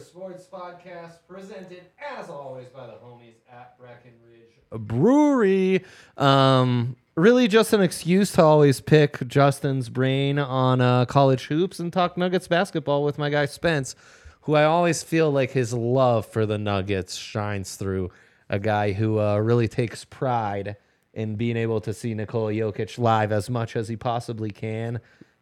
Sports Podcast, presented as always by the homies at Breckenridge. brewery. Um, really just an excuse to always pick Justin's brain on uh, college hoops and talk Nuggets basketball with my guy Spence, who I always feel like his love for the Nuggets shines through. A guy who uh, really takes pride in being able to see Nikola Jokic live as much as he possibly can.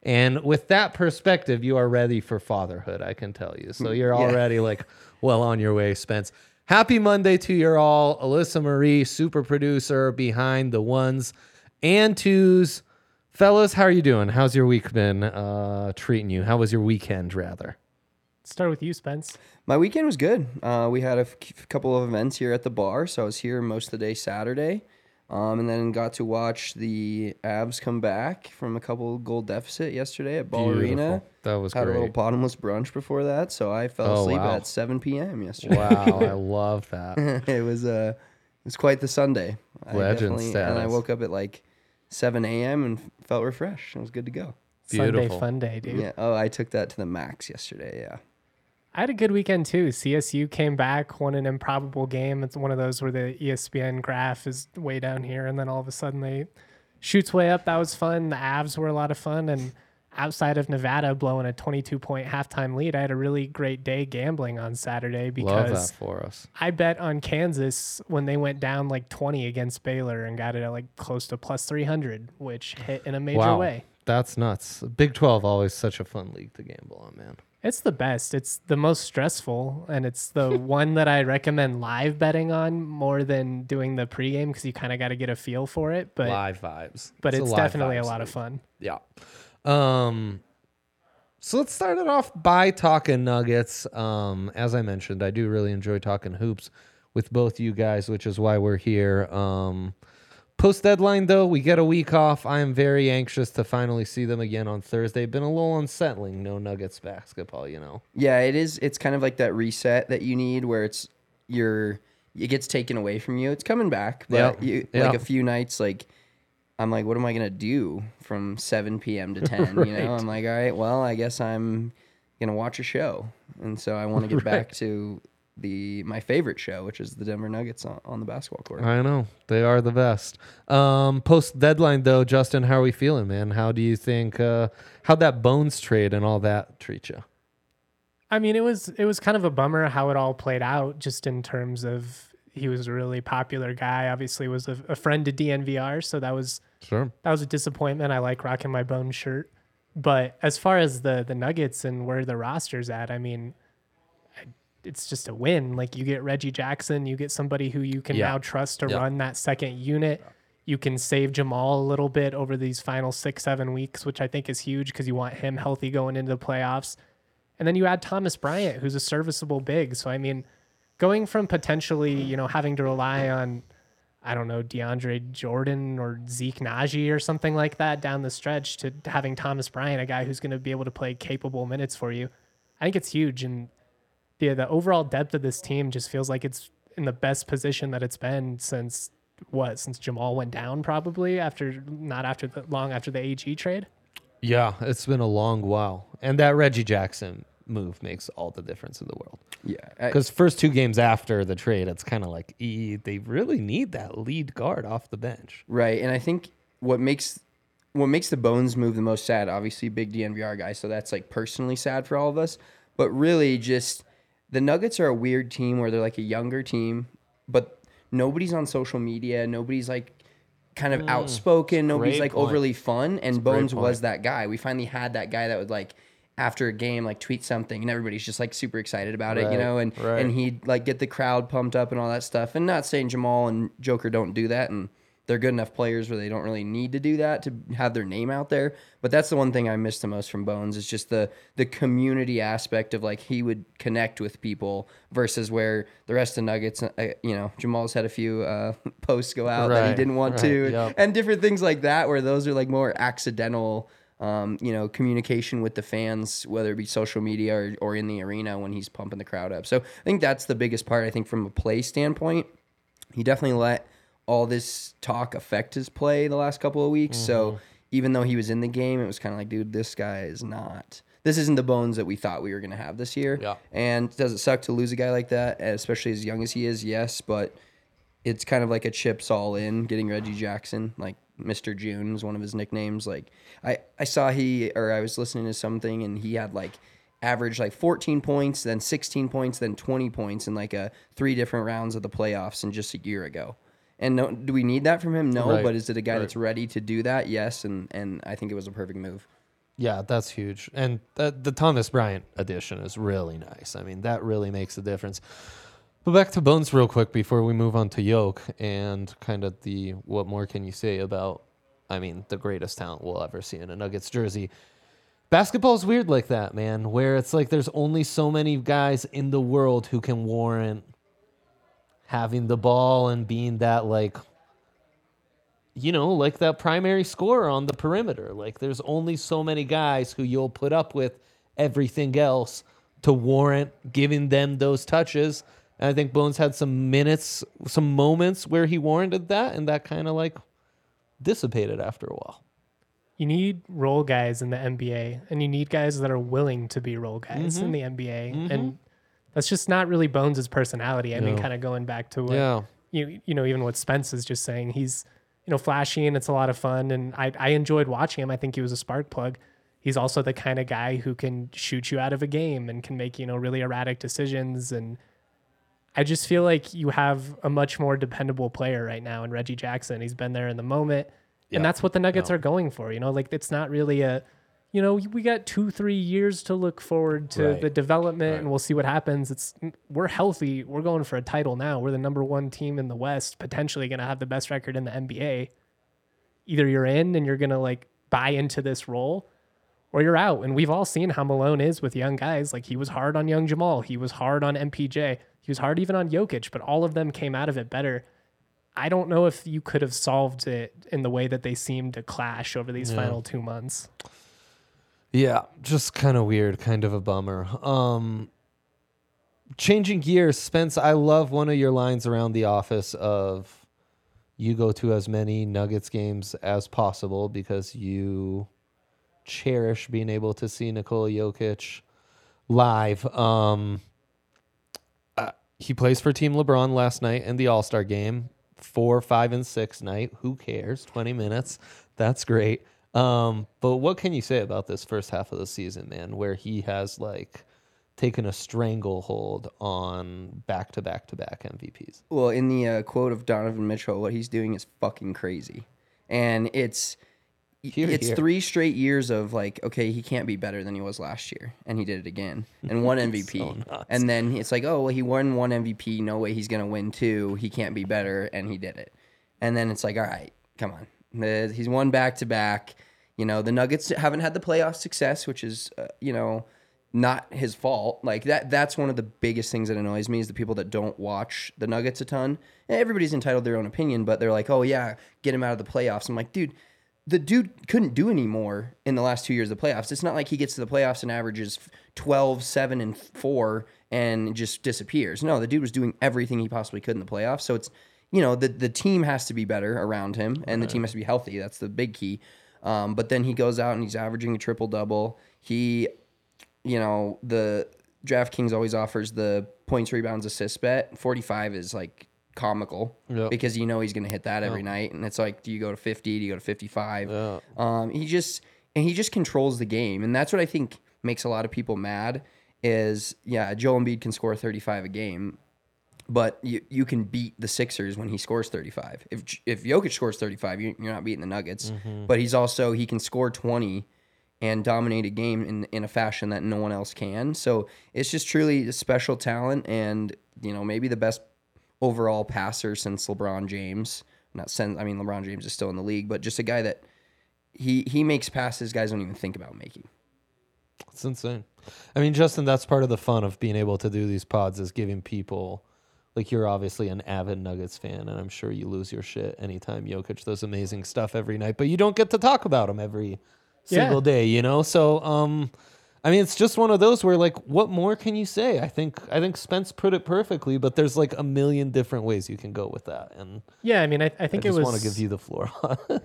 And with that perspective, you are ready for fatherhood, I can tell you. So you're already like well on your way, Spence. Happy Monday to you all. Alyssa Marie, super producer behind the ones and twos. Fellas, how are you doing? How's your week been uh, treating you? How was your weekend, rather? Start with you, Spence. My weekend was good. Uh, we had a f- couple of events here at the bar, so I was here most of the day Saturday, um, and then got to watch the Avs come back from a couple goal deficit yesterday at Ball Arena. That was Had a little bottomless brunch before that, so I fell Oh, asleep wow. at 7 p.m. yesterday. Wow, I love that. it was uh, it was quite the Sunday. I Legend definitely- And I woke up at like 7 a.m. and felt refreshed. It was good to go. Sunday Beautiful. fun day, dude. Yeah. Oh, I took that to the max yesterday. Yeah. I had a good weekend too. CSU came back, won an improbable game. It's one of those where the ESPN graph is way down here, and then all of a sudden they shoots way up. That was fun. The Avs were a lot of fun, and outside of Nevada blowing a 22 point halftime lead, I had a really great day gambling on Saturday because that for us. I bet on Kansas when they went down like 20 against Baylor and got it at like close to plus 300, which hit in a major wow, way. that's nuts. Big Twelve always such a fun league to gamble on, man. It's the best. It's the most stressful, and it's the one that I recommend live betting on more than doing the pregame because you kind of got to get a feel for it. But live vibes, but a it's live definitely a lot of fun. Yeah. Um so let's start it off by talking nuggets. Um as I mentioned, I do really enjoy talking hoops with both you guys, which is why we're here. Um post deadline though, we get a week off. I am very anxious to finally see them again on Thursday. Been a little unsettling no nuggets basketball, you know. Yeah, it is. It's kind of like that reset that you need where it's you're it gets taken away from you. It's coming back, but Yep. you Yep. like a few nights like I'm like, what am I gonna do from 7 p.m. to 10? You know, I'm like, all right, well, I guess I'm gonna watch a show, and so I want to get back to the my favorite show, which is the Denver Nuggets on, on the basketball court. I know. They are the best. Um post deadline though, Justin, how are we feeling, man? How do you think uh how'd that bones trade and all that treat you? I mean, it was it was kind of a bummer how it all played out, just in terms of he was a really popular guy. Obviously, was a, a friend to DNVR, so that was Sure. that was a disappointment. I like rocking my bone shirt, but as far as the the Nuggets and where the roster's at, I mean, I- it's just a win. Like you get Reggie Jackson, you get somebody who you can Yeah. now trust to Yeah. run that second unit. You can save Jamal a little bit over these final six seven weeks, which I think is huge because you want him healthy going into the playoffs. And then you add Thomas Bryant, who's a serviceable big. So I mean, going from potentially, you know, having to rely on I don't know, DeAndre Jordan or Zeke Nnaji or something like that down the stretch to having Thomas Bryant, a guy who's going to be able to play capable minutes for you. I think it's huge. And the, the overall depth of this team just feels like it's in the best position that it's been since what? Since Jamal went down, probably after not after the long after the AG trade. Yeah, it's been a long while. And that Reggie Jackson move makes all the difference in the world. Yeah, Because first two games after the trade, it's kind of like e, they really need that lead guard off the bench. Right. And I think what makes what makes the Bones move the most sad, obviously, big DNVR guy. So that's like personally sad for all of us. But really, just the Nuggets are a weird team where they're like a younger team, but nobody's on social media. Nobody's like kind of outspoken. Nobody's like point. overly fun. And Bones was that guy. We finally had that guy that would like after a game like tweet something and everybody's just like super excited about it, you know, and right. and he'd like get the crowd pumped up and all that stuff. And not saying Jamal and Joker don't do that and they're good enough players where they don't really need to do that to have their name out there. But that's the one thing I miss the most from Bones is just the the community aspect of like he would connect with people versus where the rest of Nuggets, uh, you know, Jamal's had a few uh, posts go out that he didn't want right, to, yep. and different things like that where those are like more accidental. Um, you know, communication with the fans, whether it be social media or, or in the arena when he's pumping the crowd up. So I think that's the biggest part. I think from a play standpoint, he definitely let all this talk affect his play the last couple of weeks. Mm-hmm. So even though he was in the game, it was kind of like, dude, this guy is not. This isn't the bones that we thought we were going to have this year. Yeah. And does it suck to lose a guy like that, especially as young as he is? Yes, but it's kind of like a chips all in getting Reggie Jackson, like Mr. June is one of his nicknames. Like I, I saw he or I was listening to something and he had like averaged like 14 points, then 16 points, then 20 points in like a three different rounds of the playoffs in just a year ago. And no, do we need that from him? No, Right, but is it a guy right. that's ready to do that? Yes, and and I think it was a perfect move. Yeah, that's huge. And the, the Thomas Bryant addition is really nice. I mean, that really makes a difference. But back to Bones real quick before we move on to Yoke and kind of the what more can you say about I mean, the greatest talent we'll ever see in a Nuggets jersey. Basketball's weird like that, man, where it's like there's only so many guys in the world who can warrant having the ball and being that like you know, like that primary scorer on the perimeter. Like there's only so many guys who you'll put up with everything else to warrant giving them those touches. And I think Bones had some minutes, some moments where he warranted that, and that kind of like dissipated after a while. You need role guys in the NBA, and you need guys that are willing to be role guys mm-hmm. in the NBA, mm-hmm. and that's just not really Bones' personality. I mean, kind of going back to what Yeah. you you know, even what Spence is just saying, he's you know flashy and it's a lot of fun, and I I enjoyed watching him. I think he was a spark plug. He's also the kind of guy who can shoot you out of a game and can make you know really erratic decisions and. I just feel like you have a much more dependable player right now in Reggie Jackson. He's been there in the moment. Yeah. And that's what the Nuggets No. are going for. You know, like it's not really a, you know, we got two, three years to look forward to Right. the development Right. and we'll see what happens. It's we're healthy. We're going for a title now. We're the number one team in the West, potentially going to have the best record in the NBA. Either you're in and you're going to like buy into this role or you're out. And we've all seen how Malone is with young guys. Like he was hard on young Jamal. He was hard on MPJ. He was hard even on Jokic, but all of them came out of it better. I don't know if you could have solved it in the way that they seemed to clash over these final two months. Yeah, just kind of weird, kind of a bummer. Um changing gears, Spence, I love one of your lines around the office of you go to as many Nuggets games as possible because you cherish being able to see Nikola Jokic live. Um uh, he plays for Team LeBron last night in the All-Star game. 4, 5 and 6 night. Who cares? 20 minutes. That's great. Um, but what can you say about this first half of the season, man, where he has like taken a stranglehold on back to back to back MVPs? Well, in the uh, quote of Donovan Mitchell, what he's doing is fucking crazy, and it's Hear, it's hear. three straight years of like, okay, he can't be better than he was last year, and he did it again, and one MVP, nuts. and then it's like, oh, well, he won one MVP, no way he's gonna win two, he can't be better, and he did it, and then it's like, all right, come on, he's won back to back. You know, the Nuggets haven't had the playoff success, which is, uh, you know, not his fault. Like that that's one of the biggest things that annoys me is the people that don't watch the Nuggets a ton. Everybody's entitled their own opinion, but they're like, "Oh yeah, get him out of the playoffs." I'm like, "Dude, the dude couldn't do any more in the last 2 years of the playoffs. It's not like he gets to the playoffs and averages 12, 7 and 4 and just disappears. No, the dude was doing everything he possibly could in the playoffs. So it's you know, the the team has to be better around him and the team has to be healthy. That's the big key. Um, but then he goes out and he's averaging a triple double. He you know, the DraftKings always offers the points, rebounds, assists bet. 45 is like comical Yep. because you know he's going to hit that every night. And it's like, do you go to 50? Do you go to 55? Yeah. Um, he just and he just controls the game, and that's what I think makes a lot of people mad. Is yeah, Joel Embiid can score 35 a game, but you, you can beat the Sixers when he scores 35. If if Jokic scores 35, you, you're not beating the Nuggets. Mm-hmm. But he's also he can score 20 and dominate a game in in a fashion that no one else can. So it's just truly a special talent, and you know maybe the best overall passer since LeBron James. Not since I mean LeBron James is still in the league, but just a guy that he he makes passes guys don't even think about making. It's insane. I mean, Justin, that's part of the fun of being able to do these pods is giving people like you're obviously an avid Nuggets fan, and I'm sure you lose your shit anytime Jokic does amazing stuff every night, but you don't get to talk about him every Yeah. single day, you know? So um I mean it's just one of those where like what more can you say? I think I think Spence put it perfectly, but there's like a million different ways you can go with that. And Yeah, I mean, I, I I think it just was want to give you the floor.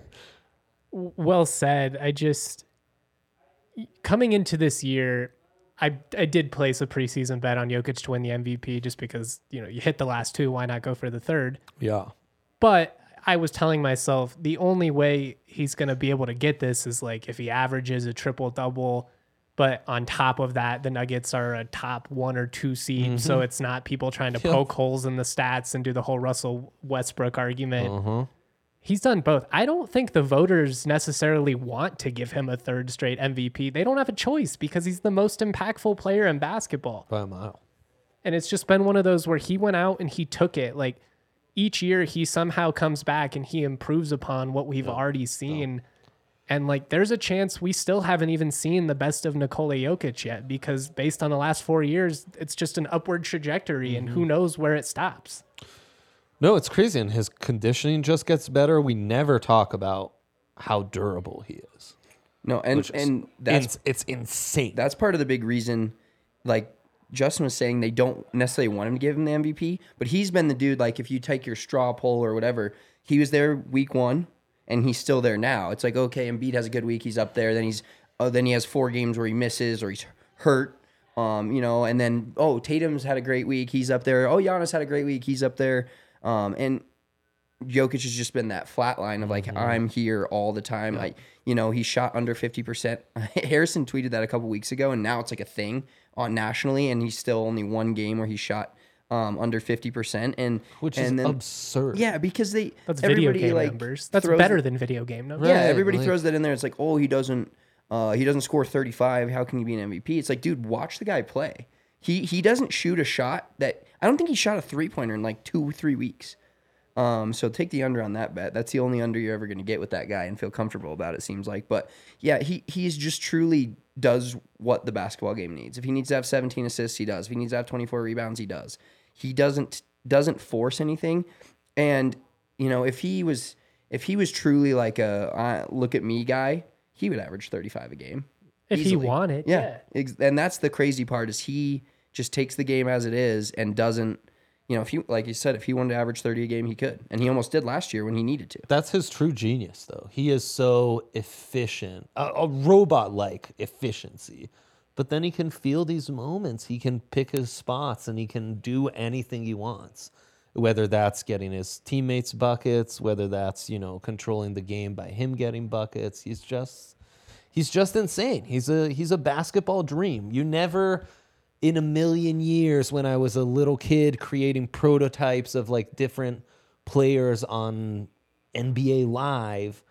well said. I just coming into this year, I I did place a preseason bet on Jokic to win the MVP just because you know you hit the last two, why not go for the third? yeah. But I was telling myself the only way he's going to be able to get this is like if he averages a triple double. But on top of that, the Nuggets are a top one or two seed. So mm-hmm. it's not people trying to poke holes in the stats and do the whole Russell Westbrook argument. Uh-huh. He's done both. I don't think the voters necessarily want to give him a third straight MVP. They don't have a choice because he's the most impactful player in basketball. By a mile. And it's just been one of those where he went out and he took it. Like each year he somehow comes back and he improves upon what we've already seen. And like there's a chance we still haven't even seen the best of Nikola Jokic yet because based on the last four years, it's just an upward trajectory and who mm-hmm. knows where it stops. No, it's crazy. And his conditioning just gets better. We never talk about how durable he is. No, and and that's ins- it's insane. that's part of the big reason. Like Justin was saying, they don't necessarily want him to give him the MVP, but he's been the dude. Like if you take your straw poll or whatever, he was there week one, and he's still there now. It's like okay, Embiid has a good week, he's up there. Then he's oh, then he has four games where he misses or he's hurt. Um, you know, and then oh, Tatum's had a great week, he's up there. Oh, Giannis had a great week, he's up there. Um, and Jokic has just been that flat line of like I'm here all the time. Like you know, he shot under fifty percent. Harrison tweeted that a couple weeks ago, and now it's like a thing on nationally, and he's still only one game where he shot um, under fifty percent, and which and is absurd. Yeah, because they That's video everybody, game like, numbers. That's better than video game numbers. Yeah, Right, everybody like- throws that in there. It's like, oh, he doesn't, uh, he doesn't score thirty five. How can he be an MVP? It's like, dude, watch the guy play. He he doesn't shoot a shot that I don't think he shot a three pointer in like two three weeks. Um, so take the under on that bet. That's the only under you're ever going to get with that guy and feel comfortable about. It seems like, but yeah, he he's just truly does what the basketball game needs. If he needs to have 17 assists, he does. If he needs to have 24 rebounds, he does. He doesn't doesn't force anything, and you know if he was if he was truly like a uh, look at me guy, he would average 35 a game. If he wanted, Yeah. Ex- And that's the crazy part is he just takes the game as it is and doesn't, you know, if you like you said, if he wanted to average 30 a game, he could. And he almost did last year when he needed to. That's his true genius, though. He is so efficient, a, a robot like efficiency. But then he can feel these moments. He can pick his spots and he can do anything he wants. Whether that's getting his teammates buckets, whether that's, you know, controlling the game by him getting buckets. He's just he's just insane. He's a he's a basketball dream. You never in a million years when I was a little kid creating prototypes of like different players on NBA Live,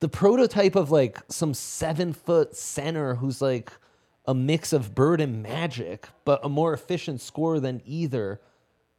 the prototype of like some seven foot center who's like a mix of Bird and Magic, but a more efficient scorer than either.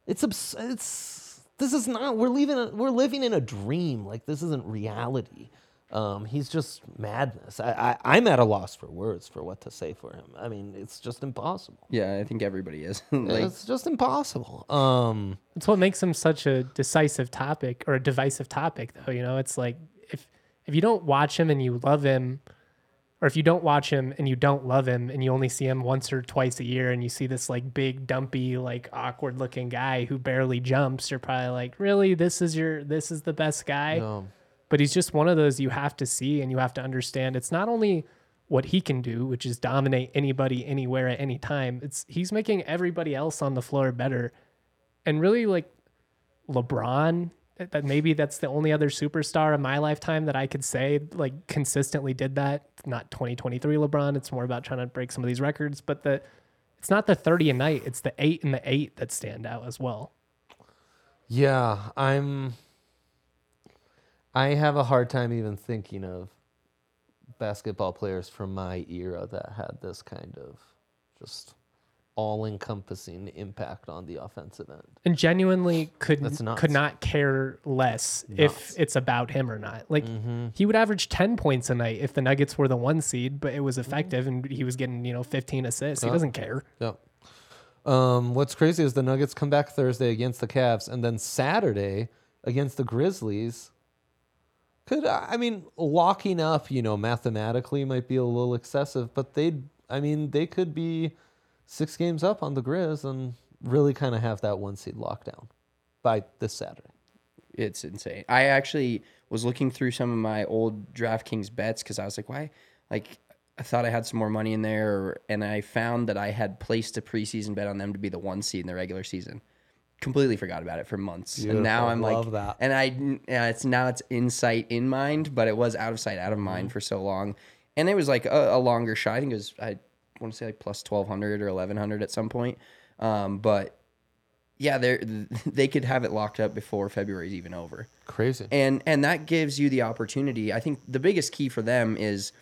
It's abs- it's this is not we're living a, we're living in a dream. Like this isn't reality. Um, he's just madness. I, I I'm at a loss for words for what to say for him. I mean, it's just impossible. Yeah, I think everybody is. like, it's just impossible. Um, It's what makes him such a decisive topic or a divisive topic, though. You know, it's like if if you don't watch him and you love him, or if you don't watch him and you don't love him and you only see him once or twice a year and you see this like big dumpy like awkward looking guy who barely jumps, you're probably like, really, this is your this is the best guy. um, But he's just one of those you have to see and you have to understand. It's not only what he can do, which is dominate anybody anywhere at any time. It's he's making everybody else on the floor better. And really like LeBron. That maybe that's the only other superstar in my lifetime that I could say like consistently did that. Not 2023 LeBron. It's more about trying to break some of these records, but the it's not the 30 a night. It's the eight and the eight that stand out as well. Yeah, I'm. I have a hard time even thinking of basketball players from my era that had this kind of just all-encompassing impact on the offensive end. and genuinely could could not care less Nuts. Mm-hmm. if it's about him or not. Like he would average 10 points a night if the Nuggets were the one seed, but it was effective and he was getting, you know, 15 assists. He doesn't care. Yep. Um, what's crazy is the Nuggets come back Thursday against the Cavs, and then Saturday against the Grizzlies. Could I mean locking up? You know, mathematically might be a little excessive, but they, would I mean, they could be six games up on the Grizz and really kind of have that one seed locked down by this Saturday. It's insane. I actually was looking through some of my old DraftKings bets because I was like, why? Like, I thought I had some more money in there, and I found that I had placed a preseason bet on them to be the one seed in the regular season. Completely forgot about it for months, and now I'm like, that. and I, yeah, it's now it's in sight, in mind, but it was out of sight, out of mind Mm-hmm. for so long, and it was like a, a longer shot. I think it was I want to say like plus twelve hundred or eleven hundred at some point, um, but yeah, they they could have it locked up before February's even over Crazy. and and that gives you the opportunity. I think the biggest key for them is,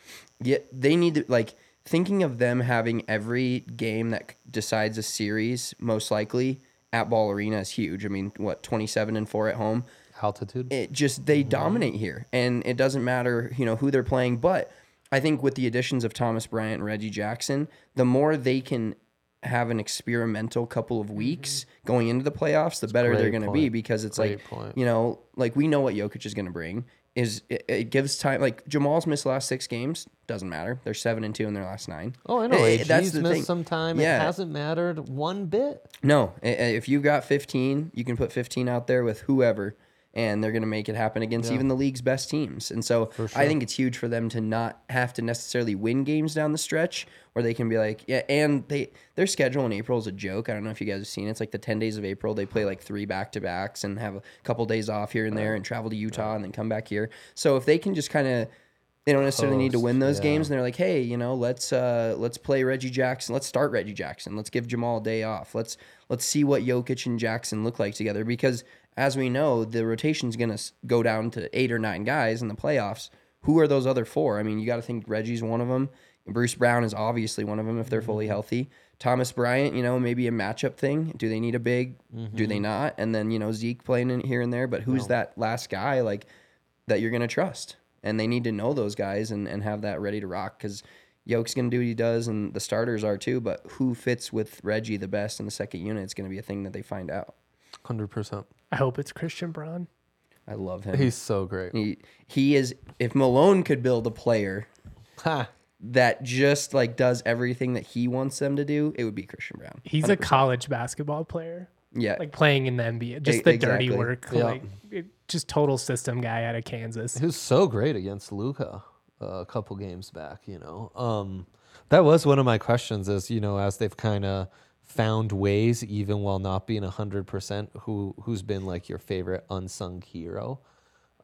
yeah, they need to like thinking of them having every game that decides a series most likely at Ball Arena is huge. I mean, what twenty seven and four at home. Altitude. It just they mm-hmm. dominate here, and it doesn't matter you know who they're playing. But I think with the additions of Thomas Bryant and Reggie Jackson, the more they can have an experimental couple of weeks mm-hmm. going into the playoffs, the better they're going to be because it's Great like point. you know, like we know what Jokic is going to bring. Is it, it gives time? Like Jamal's missed the last six games, doesn't matter. They're seven and two in their last nine. Oh, I know. Eh, AG's missed some time. Yeah. It hasn't mattered one bit. No, i- i- if you've got 15, you can put 15 out there with whoever, and they're going to make it happen against even the league's best teams. And so I think it's huge for them to not have to necessarily win games down the stretch, where they can be like, yeah. And they their schedule in April is a joke. I don't know if you guys have seen it. It's like the 10 days of April. They play like three back to backs and have a couple days off here and there, and travel to Utah and then come back here. So if they can just kind of they don't necessarily need to win those yeah. games and they're like hey you know let's uh let's play reggie jackson let's start reggie jackson let's give jamal a day off let's let's see what jokic and jackson look like together because as we know the rotation's gonna go down to eight or nine guys in the playoffs. Who are those other four? I mean you got to think reggie's one of them bruce brown is obviously one of them if they're fully mm-hmm. healthy. Thomas bryant you know maybe a matchup thing. Do they need a big? Do they mm-hmm. not? And then you know zeke playing in here and there but who's that last guy like that you're going to trust. And they need to know those guys and, and have that ready to rock because Yoke's going to do what he does and the starters are too. But who fits with Reggie the best in the second unit is going to be a thing that they find out. Hundred percent. I hope it's Christian Braun. I love him. He's so great. he, he is, if Malone could build a player Ha. that just like does everything that he wants them to do, it would be Christian Braun. He's a college basketball player, Yeah. like playing in the NBA. Just the exactly. dirty work, Yeah. like it, just total system guy out of Kansas. He was so great against Luka uh, a couple games back. You know, um, that was one of my questions. Is you know, as they've kind of found ways, even while not being hundred percent, who who's been like your favorite unsung hero?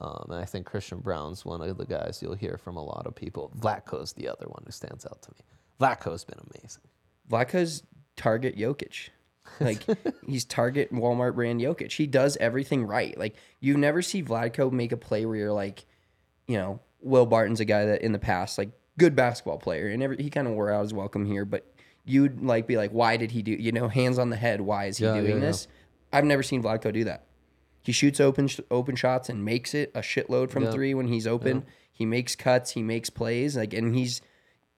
Um, and I think Christian Braun's one of the guys you'll hear from a lot of people. Vlatko's the other one who stands out to me. Vlatko's been amazing. Vlatko's target Jokic. Like he's target Walmart brand Jokic. He does everything right. Like you never see Vlatko make a play where you're like, you know, Will Barton's a guy that in the past like good basketball player and every, he kind of wore out his welcome here, but you'd like be like, why did he do? You know, hands on the head. Why is he Yeah, doing yeah, yeah. this? I've never seen Vlatko do that. He shoots open sh- open shots and makes it a shitload from Yeah. three when he's open. He makes cuts. He makes plays. Like and he's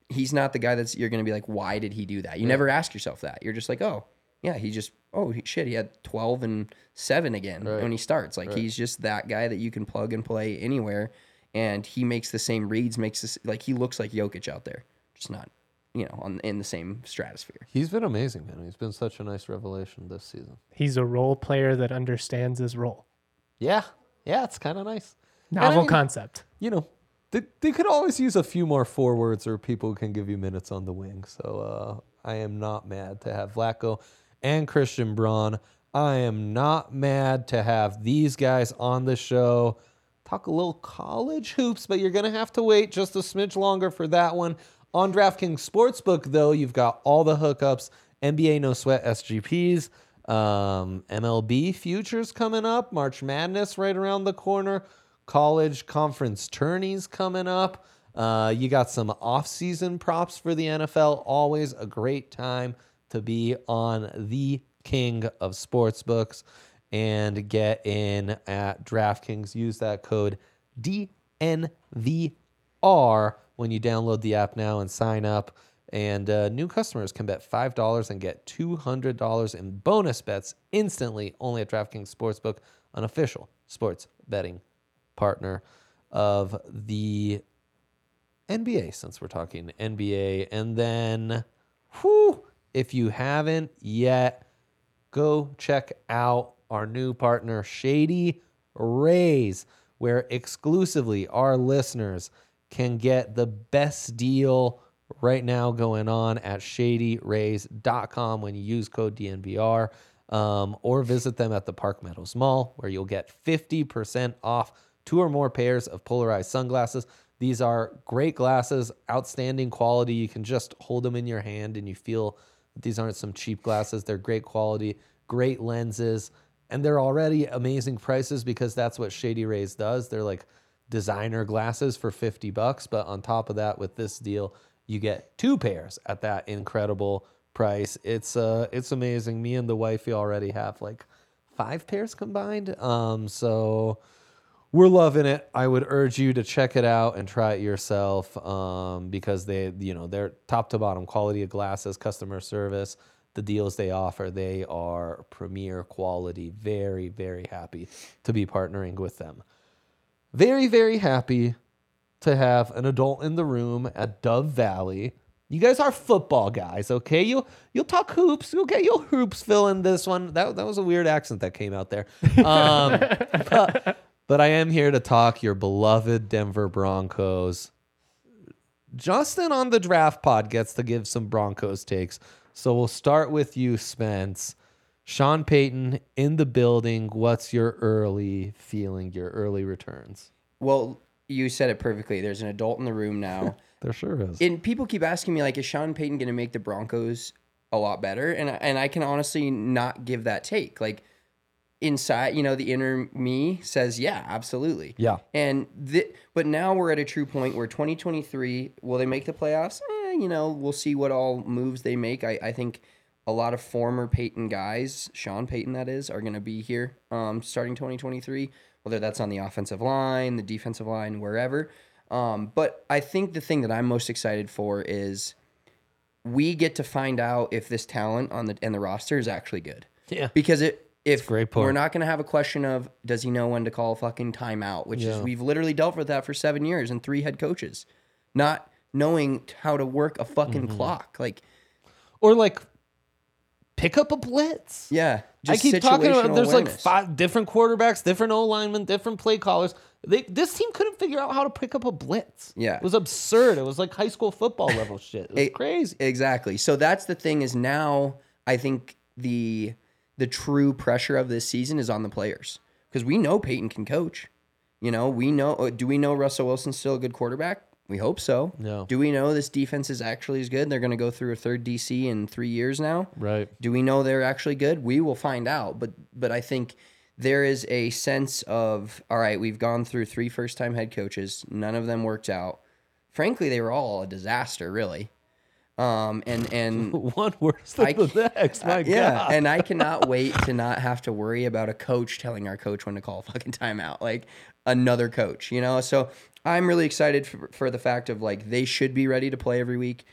he's not the guy that's you're going to be like, why did he do that? You never ask yourself that. You're just like, oh, yeah, he just, oh shit, he had 12 and seven again when he starts. Like he's just that guy that you can plug and play anywhere, and he makes the same reads, makes this like he looks like Jokic out there, just not, you know, on in the same stratosphere. He's been amazing, man. He's been such a nice revelation this season. He's a role player that understands his role. Yeah, yeah, it's kind of nice. And I Novel mean, concept. you know, they, they could always use a few more forwards or people who can give you minutes on the wing. So uh, I am not mad to have Vlatko and Christian Braun. I am not mad to have these guys on the show. Talk a little college hoops, but you're going to have to wait just a smidge longer for that one. On DraftKings Sportsbook, though, you've got all the hookups NBA No Sweat SGPs, um, MLB futures coming up, March Madness right around the corner, college conference tourneys coming up. Uh, you got some off-season props for the NFL. Always a great time to be on the king of sportsbooks and get in at DraftKings. Use that code DNVR when you download the app now and sign up. And uh, new customers can bet $5 and get $200 in bonus bets instantly only at DraftKings Sportsbook, an official sports betting partner of the NBA, since we're talking NBA. And then, whew, if you haven't yet, go check out our new partner, Shady Rays, where exclusively our listeners can get the best deal right now going on at shadyrays.com when you use code DNVR um, or visit them at the Park Meadows Mall where you'll get 50% off two or more pairs of polarized sunglasses. These are great glasses, outstanding quality. You can just hold them in your hand and you feel that these aren't some cheap glasses. They're great quality, great lenses, and they're already amazing prices because that's what Shady Rays does. They're like designer glasses for 50 bucks, but on top of that with this deal, you get two pairs at that incredible price. It's uh it's amazing. Me and the wifey already have like five pairs combined. Um so we're loving it. I would urge you to check it out and try it yourself um, because they, you know, they're top to bottom quality of glasses, customer service, the deals they offer. They are premier quality. Very, very happy to be partnering with them. Very, very happy to have an adult in the room at Dove Valley. You guys are football guys, okay? You'll you'll talk hoops, okay? You'll hoops fill in this one. That that was a weird accent that came out there. Um, but, but I am here to talk your beloved Denver Broncos. Justin on the draft pod gets to give some Broncos takes. So we'll start with you, Spence. Sean Payton in the building. What's your early feeling, your early returns? Well, you said it perfectly. There's an adult in the room now. There sure is. and people keep asking me like, is Sean Payton going to make the Broncos a lot better? And I- and I can honestly not give that take. Like inside, you know, the inner me says, yeah, absolutely. Yeah. And th- but now we're at a true point where 2023 will they make the playoffs? Eh, you know, we'll see what all moves they make. I, I think a lot of former Payton guys, Sean Payton that is, are going to be here um, starting 2023. Whether that's on the offensive line, the defensive line, wherever. Um, but I think the thing that I'm most excited for is we get to find out if this talent on the and the roster is actually good. Yeah. Because it if great point. we're not going to have a question of does he know when to call a fucking timeout, which Yeah. is we've literally dealt with that for seven years and three head coaches, not knowing how to work a fucking Mm-hmm. clock. Like, Or like pick up a blitz. yeah, I keep talking about there's like five different quarterbacks, different O linemen, different play callers. They, this team couldn't figure out how to pick up a blitz. Yeah. It was absurd. It was like high school football level shit. It was It- crazy. Exactly. So that's the thing is now I think the the true pressure of this season is on the players because we know Payton can coach. You know, we know. uh, Do we know Russell Wilson's still a good quarterback? We hope so. No. Do we know this defense is actually as good? They're going to go through a third DC in three years now. Right. Do we know they're actually good? We will find out. But but I think there is a sense of all right, we've gone through three first time head coaches. None of them worked out. Frankly, they were all a disaster, really. Um and and One worse than I the next. My yeah, God. and I cannot wait to not have to worry about a coach telling our coach when to call a fucking timeout, like another coach, you know. So I'm really excited for, for the fact of like they should be ready to play every week,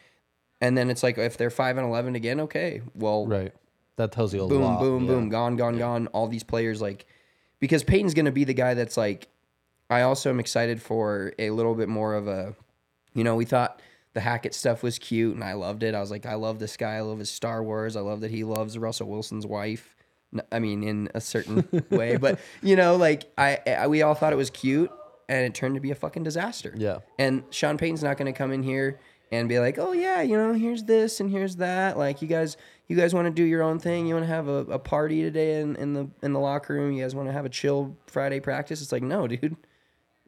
and then it's like if they're five and eleven again, okay, well, right. That tells you a boom, lot. boom, yeah. boom, gone, gone, gone. All these players like because Payton's going to be the guy that's like. I also am excited for a little bit more of a, you know, we thought the Hackett stuff was cute and I loved it. I was like, I love this guy. I love his Star Wars. I love that he loves Russell Wilson's wife. I mean, in a certain way, but you know, like I, I, we all thought it was cute, and it turned to be a fucking disaster. Yeah. And Sean Payton's not going to come in here and be like, oh yeah, you know, here's this and here's that. Like you guys, you guys want to do your own thing. You want to have a, a party today in, in the in the locker room. You guys want to have a chill Friday practice. It's like, no, dude,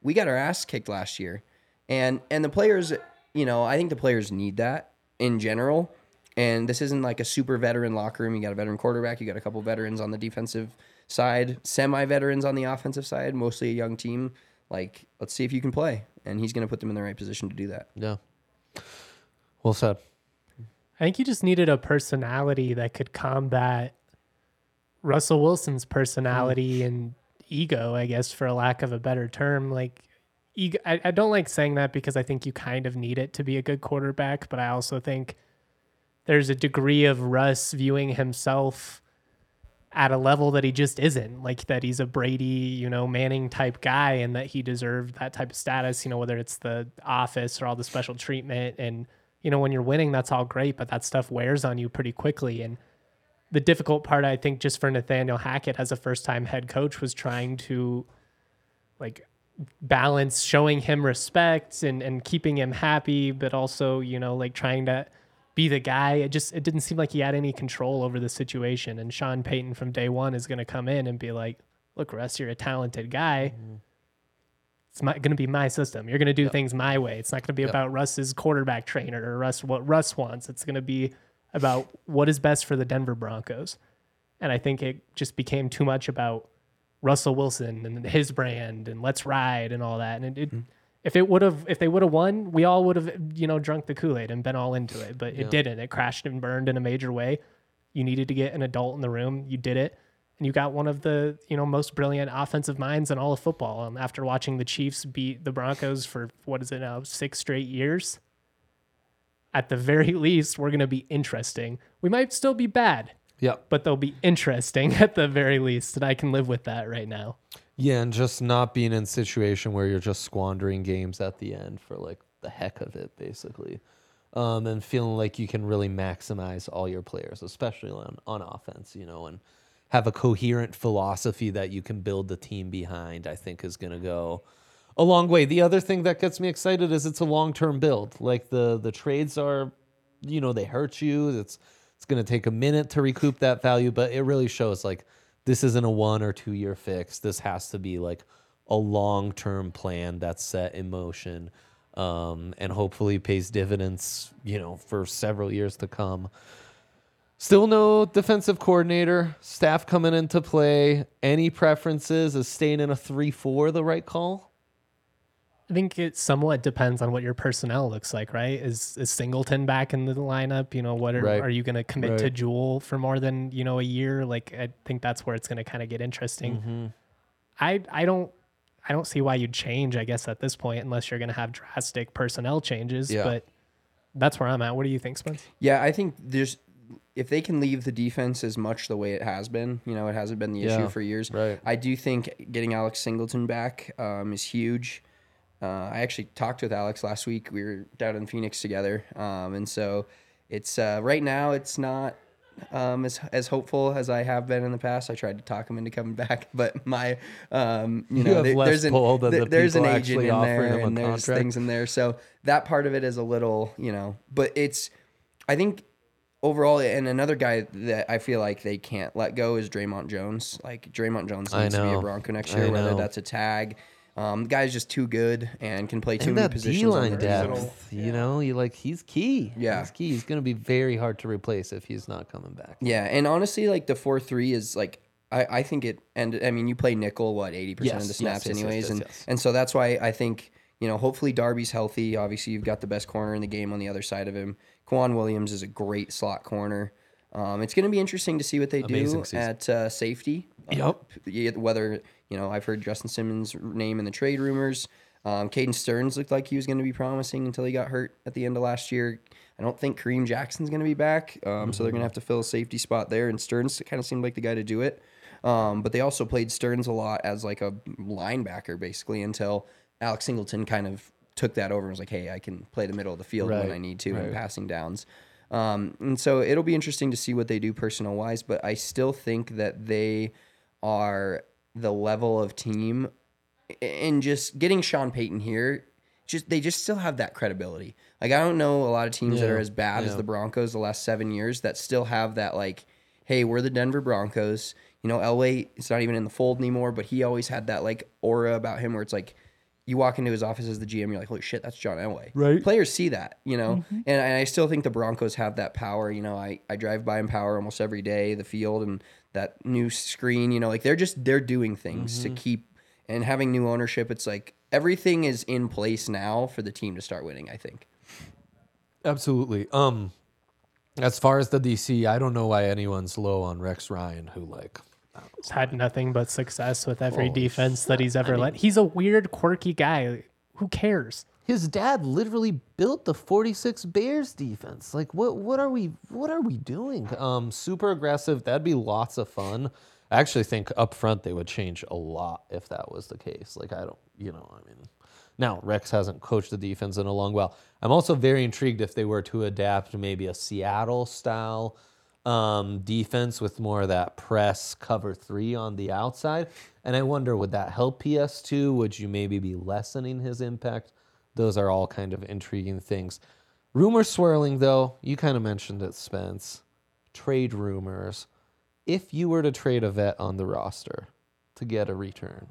we got our ass kicked last year, and and the players, you know, I think the players need that in general. And this isn't like a super veteran locker room. You got a veteran quarterback. You got a couple veterans on the defensive side, semi veterans on the offensive side. Mostly a young team. Like, let's see if you can play, and he's going to put them in the right position to do that. Yeah. Well said. I think you just needed a personality that could combat Russell Wilson's personality mm. and ego, I guess, for a lack of a better term. Like, ego, I, I don't like saying that because I think you kind of need it to be a good quarterback, but I also think there's a degree of Russ viewing himself at a level that he just isn't like that he's a Brady, you know, Manning type guy and that he deserved that type of status, you know, whether it's the office or all the special treatment. And, you know, when you're winning, that's all great, but that stuff wears on you pretty quickly. And the difficult part, I think, just for Nathaniel Hackett as a first time head coach was trying to like balance showing him respect and, and keeping him happy, but also, you know, like trying to be the guy. It just it didn't seem like he had any control over the situation. And Sean Payton from day one is going to come in and be like, "Look, Russ, you're a talented guy. It's not going to be my system. You're going to do things my way. It's not going to be about Russ's quarterback trainer or Russ what Russ wants. It's going to be about what is best for the Denver Broncos." And I think it just became too much about Russell Wilson and his brand and let's ride and all that. And it, it mm-hmm. If it would have if they would have won, we all would have you know drunk the Kool-Aid and been all into it, but it didn't. It crashed and burned in a major way. You needed to get an adult in the room. You did it. And you got one of the, you know, most brilliant offensive minds in all of football. Um, after watching the Chiefs beat the Broncos for what is it now, six straight years, at the very least, we're going to be interesting. We might still be bad, Yeah. but they'll be interesting at the very least. And I can live with that right now. Yeah, and just not being in a situation where you're just squandering games at the end for like the heck of it, basically. Um, and feeling like you can really maximize all your players, especially on, on offense, you know, and have a coherent philosophy that you can build the team behind, I think is going to go a long way. The other thing that gets me excited is it's a long term build. Like the the trades are, you know, they hurt you. It's it's going to take a minute to recoup that value, but it really shows like this isn't a one or two year fix. This has to be like a long term plan that's set in motion, um, and hopefully pays dividends, you know, for several years to come. Still no defensive coordinator. Staff coming into play. Any preferences? Is staying in a three four the right call? I think it somewhat depends on what your personnel looks like, right? Is is Singleton back in the lineup? You know, what are, Right. are you going to commit to Jewell for more than you know a year? Like, I think that's where it's going to kind of get interesting. Mm-hmm. I I don't I don't see why you'd change. I guess at this point, unless you're going to have drastic personnel changes. Yeah. But that's where I'm at. What do you think, Spence? Yeah, I think there's if they can leave the defense as much the way it has been, you know, it hasn't been the Yeah, issue for years. right. I do think getting Alex Singleton back um, is huge. Uh, I actually talked with Alex last week. We were down in Phoenix together, um, and so it's uh, right now it's not um, as as hopeful as I have been in the past. I tried to talk him into coming back, but my um, you You know there- there's an the there's an agent in there, and there's contract. things in there. So that part of it is a little you know, but it's I think overall, and another guy that I feel like they can't let go is Dre'Mont Jones. Like Dre'Mont Jones needs to be a. Bronco next year, whether that's a tag. Um, the guy's just too good and can play too And many that positions. on line the versatile. field. depth, you know, you like he's key. Yeah. he's key. He's going to be very hard to replace if he's not coming back. Yeah, and honestly, like the four three is like I, I think it and I mean you play nickel what eighty percent of Yes, the yes, snaps yes, yes, anyways, yes, and yes. and so that's why I think you know hopefully Darby's healthy. Obviously, you've got the best corner in the game on the other side of him. K'Waun Williams is a great slot corner. Um, it's going to be interesting to see what they Amazing do season. at uh, safety. Yep. Yeah, whether you know I've heard Justin Simmons' name in the trade rumors. Um, Caden Sterns looked like he was going to be promising until he got hurt at the end of last year. I don't think Kareem Jackson's going to be back, um, so they're going to have to fill a safety spot there. And Sterns kind of seemed like the guy to do it. Um, but they also played Sterns a lot as like a linebacker basically until Alex Singleton kind of took that over and was like, "Hey, I can play the middle of the field when I need to in passing downs." Um, and so it'll be interesting to see what they do personnel wise, but I still think that they are the level of team and just getting Sean Payton here just they just still have that credibility. Like I don't know a lot of teams that are as bad as the Broncos the last seven years that still have that like, hey, we're the Denver Broncos. You know, Elway, it's not even in the fold anymore, but he always had that like aura about him where it's like you walk into his office as the GM, you're like, holy shit, that's John Elway. Right. Players see that, you know, mm-hmm. and, and I still think the Broncos have that power. You know, I, I drive by Empower almost every day, the field and that new screen, you know, like they're just, they're doing things to keep and having new ownership. It's like everything is in place now for the team to start winning, I think. Absolutely. Um, as far as the DC, I don't know why anyone's low on Rex Ryan, who like He's had nothing but success with every Holy defense that he's ever led. He's a weird, quirky guy. Who cares? His dad literally built the 46 Bears defense. Like what what are we what are we doing? Um, super aggressive. That'd be lots of fun. I actually think up front they would change a lot if that was the case. Like I don't, you know, I mean, now Rex hasn't coached the defense in a long while. I'm also very intrigued if they were to adapt maybe a Seattle style um, defense with more of that press cover three on the outside. And I wonder, would that help PS2? Would you maybe be lessening his impact? Those are all kind of intriguing things. Rumors swirling, though. You kind of mentioned it, Spence. Trade rumors. If you were to trade a vet on the roster to get a return,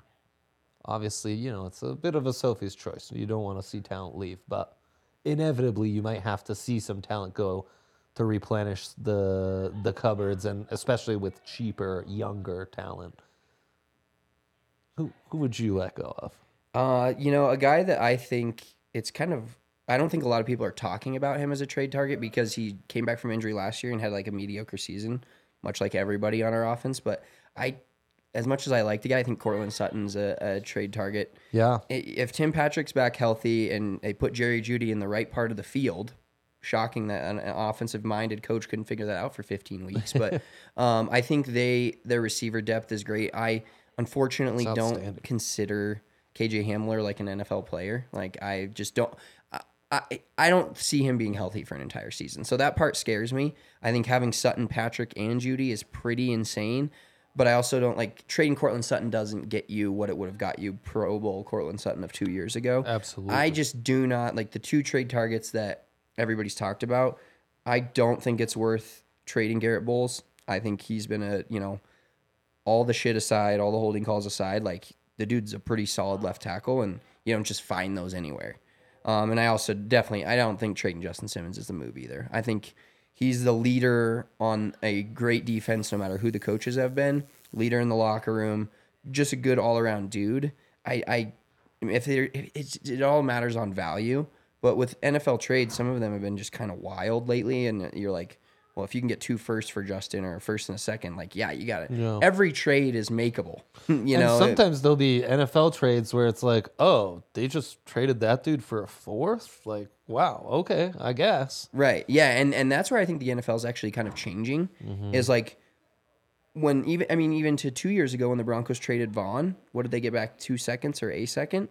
obviously, you know, it's a bit of a Sophie's choice. You don't want to see talent leave, but inevitably you might have to see some talent go to replenish the the cupboards and especially with cheaper, younger talent. Who who would you let go of? Uh, you know, a guy that I think it's kind of I don't think a lot of people are talking about him as a trade target because he came back from injury last year and had like a mediocre season, much like everybody on our offense. But I, as much as I like the guy, I think Courtland Sutton's a, a trade target. Yeah. If Tim Patrick's back healthy and they put Jerry Jeudy in the right part of the field, shocking that an, an offensive-minded coach couldn't figure that out for 15 weeks. But um, I think they their receiver depth is great. I unfortunately don't consider KJ Hamler like an NFL player. Like I just don't. I, I, don't see him being healthy for an entire season. So that part scares me. I think having Sutton, Patrick, and Jeudy is pretty insane. But I also don't like trading Courtland Sutton doesn't get you what it would have got you Pro Bowl Courtland Sutton of two years ago. Absolutely. I just do not like the two trade targets that everybody's talked about. I don't think it's worth trading Garett Bolles. I think he's been a you know all the shit aside, all the holding calls aside, like the dude's a pretty solid left tackle, and you don't just find those anywhere. Um, and I also definitely, I don't think trading Justin Simmons is the move either. I think he's the leader on a great defense, no matter who the coaches have been. Leader in the locker room, just a good all around dude. I, I, if it's, it all matters on value. But with NFL trades, some of them have been just kind of wild lately, and you're like, well, if you can get two firsts for Justin or a first and a second, like, yeah, you got it. Yeah. Every trade is makeable. you and know, sometimes there'll be NFL trades where it's like, oh, they just traded that dude for a fourth. Like, wow, okay, I guess. Right. Yeah, and and that's where I think the NFL is actually kind of changing. Mm-hmm. Is like when even I mean even to two years ago when the Broncos traded Von, what did they get back? Two seconds or a second?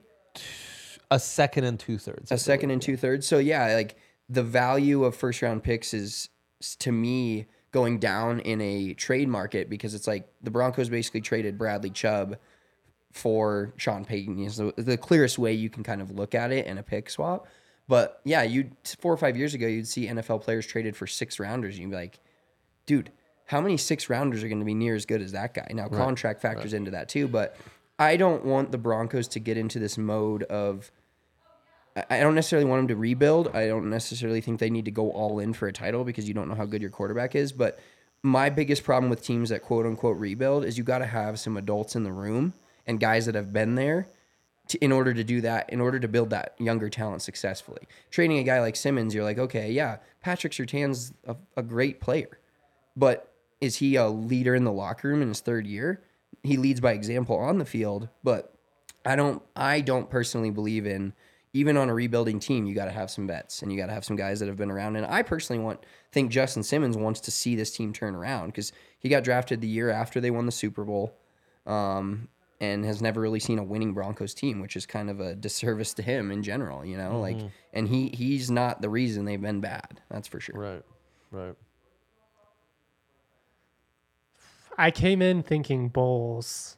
A second and two thirds. A second and two thirds. So yeah, like the value of first round picks is to me going down in a trade market because it's like the Broncos basically traded Bradley Chubb for Sean Payton. Is the, the clearest way you can kind of look at it in a pick swap. But yeah, you four or five years ago, you'd see NFL players traded for six rounders, and you'd be like, dude, how many six rounders are going to be near as good as that guy? Now, contract factors into that too, but I don't want the Broncos to get into this mode of. I- don't necessarily want them to rebuild. I don't necessarily think they need to go all in for a title because you don't know how good your quarterback is. But my biggest problem with teams that quote unquote rebuild is you got to have some adults in the room and guys that have been there to, in order to do that, in order to build that younger talent successfully. Trading a guy like Simmons, you're like, okay, yeah, Patrick Surtain's a, a great player, but is he a leader in the locker room in his third year? He leads by example on the field, but I don't I don't personally believe in even on a rebuilding team, you got to have some vets and you got to have some guys that have been around. And I personally want think Justin Simmons wants to see this team turn around because he got drafted the year after they won the Super Bowl, um, and has never really seen a winning Broncos team, which is kind of a disservice to him in general. You know, like and he he's not the reason they've been bad. That's for sure. Right, right. I came in thinking Bolles,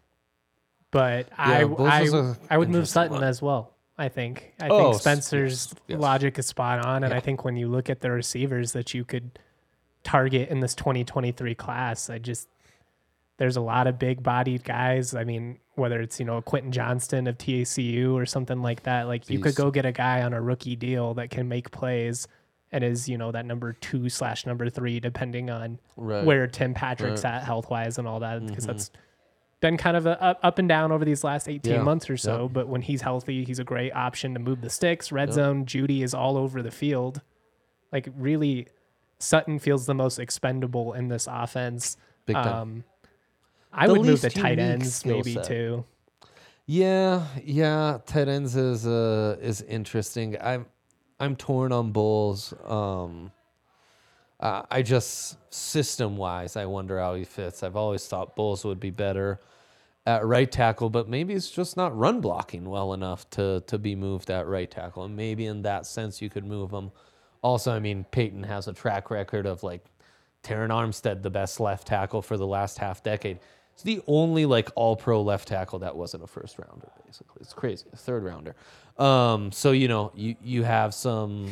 but I Yeah, Bolles I, is a I would move Sutton one. as well. I think. I Oh, think Spencer's yes, logic is spot on, and I think when you look at the receivers that you could target in this 2023 class, I just there's a lot of big-bodied guys. I mean, whether it's you know Quentin Johnston of TCU or something like that, like you could go get a guy on a rookie deal that can make plays and is you know that number two slash number three depending on Right. where Tim Patrick's at health wise and all that because mm-hmm. that's been kind of a, up up and down over these last 18 Yeah. months or so. But when he's healthy, he's a great option to move the sticks. Red zone, Jeudy is all over the field. Like really, Sutton feels the most expendable in this offense. Big time. Um, I The would move the tight ends maybe set. too. Yeah, yeah, tight ends is uh is interesting. I'm I'm torn on Bolles. Um uh, I just system wise, I wonder how he fits. I've always thought Bolles would be better at right tackle, but maybe it's just not run blocking well enough to to be moved at right tackle. And maybe in that sense you could move him. Also, I mean, Payton has a track record of like Terron Armstead, the best left tackle for the last half decade. It's the only like all pro left tackle that wasn't a first rounder, basically. It's crazy. A third rounder. Um, so you know, you you have some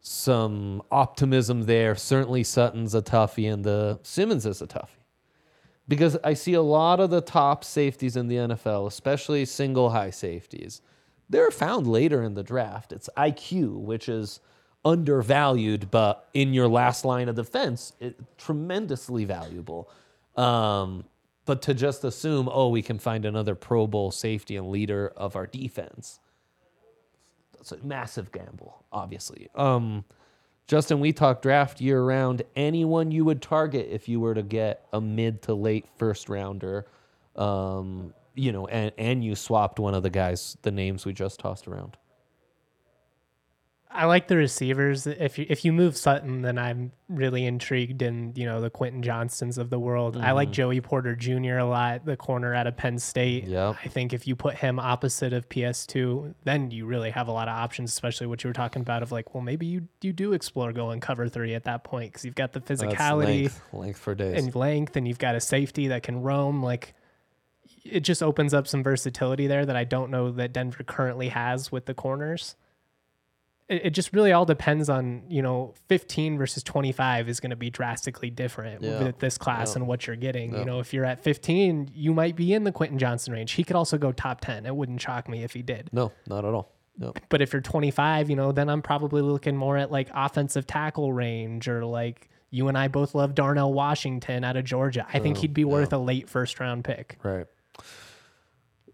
some optimism there. Certainly Sutton's a toughie and the Simmons is a toughie. Because I see a lot of the top safeties in the NFL, especially single high safeties, they're found later in the draft. It's IQ, which is undervalued, but in your last line of defense, it, tremendously valuable. Um, but to just assume, oh, we can find another Pro Bowl safety and leader of our defense, that's a massive gamble, obviously. Um, Justin, we talk draft year round. Anyone you would target if you were to get a mid to late first rounder, um, you know, and, and you swapped one of the guys, the names we just tossed around. I like the receivers. If you if you move Sutton, then I'm really intrigued in you know the Quentin Johnstons of the world. I like mm-hmm. Joey Porter Jr. a lot, the corner out of Penn State. Yep. I think if you put him opposite of PS2, then you really have a lot of options, especially what you were talking about of like, well, maybe you you do explore going cover three at that point because you've got the physicality length, length for days. and length, and you've got a safety that can roam. Like it just opens up some versatility there that I don't know that Denver currently has with the corners. It, it just really all depends on you know 15 versus 25 is going to be drastically different Yeah. with this class Yeah. and what you're getting. Yeah. You know, if you're at 15, you might be in the Quentin Johnston range. He could also go top 10. It wouldn't shock me if he did. no, not at all. No. But if you're 25, you know, then I'm probably looking more at like offensive tackle range or like you and I both love Darnell Washington out of Georgia. I think he'd be worth a late first round pick. Right.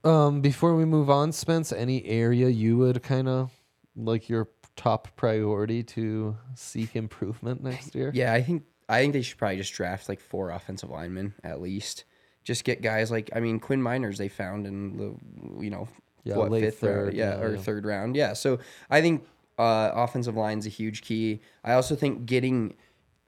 Um, before we move on, Spence, any area you would kind of like your top priority to seek improvement next year? Yeah, I think I think they should probably just draft like four offensive linemen at least. Just get guys like I mean Quinn Meinerz they found in the you know Yeah, what fifth third, round, yeah, yeah, or yeah. third round, yeah. So I think uh, offensive line's a huge key. I also think getting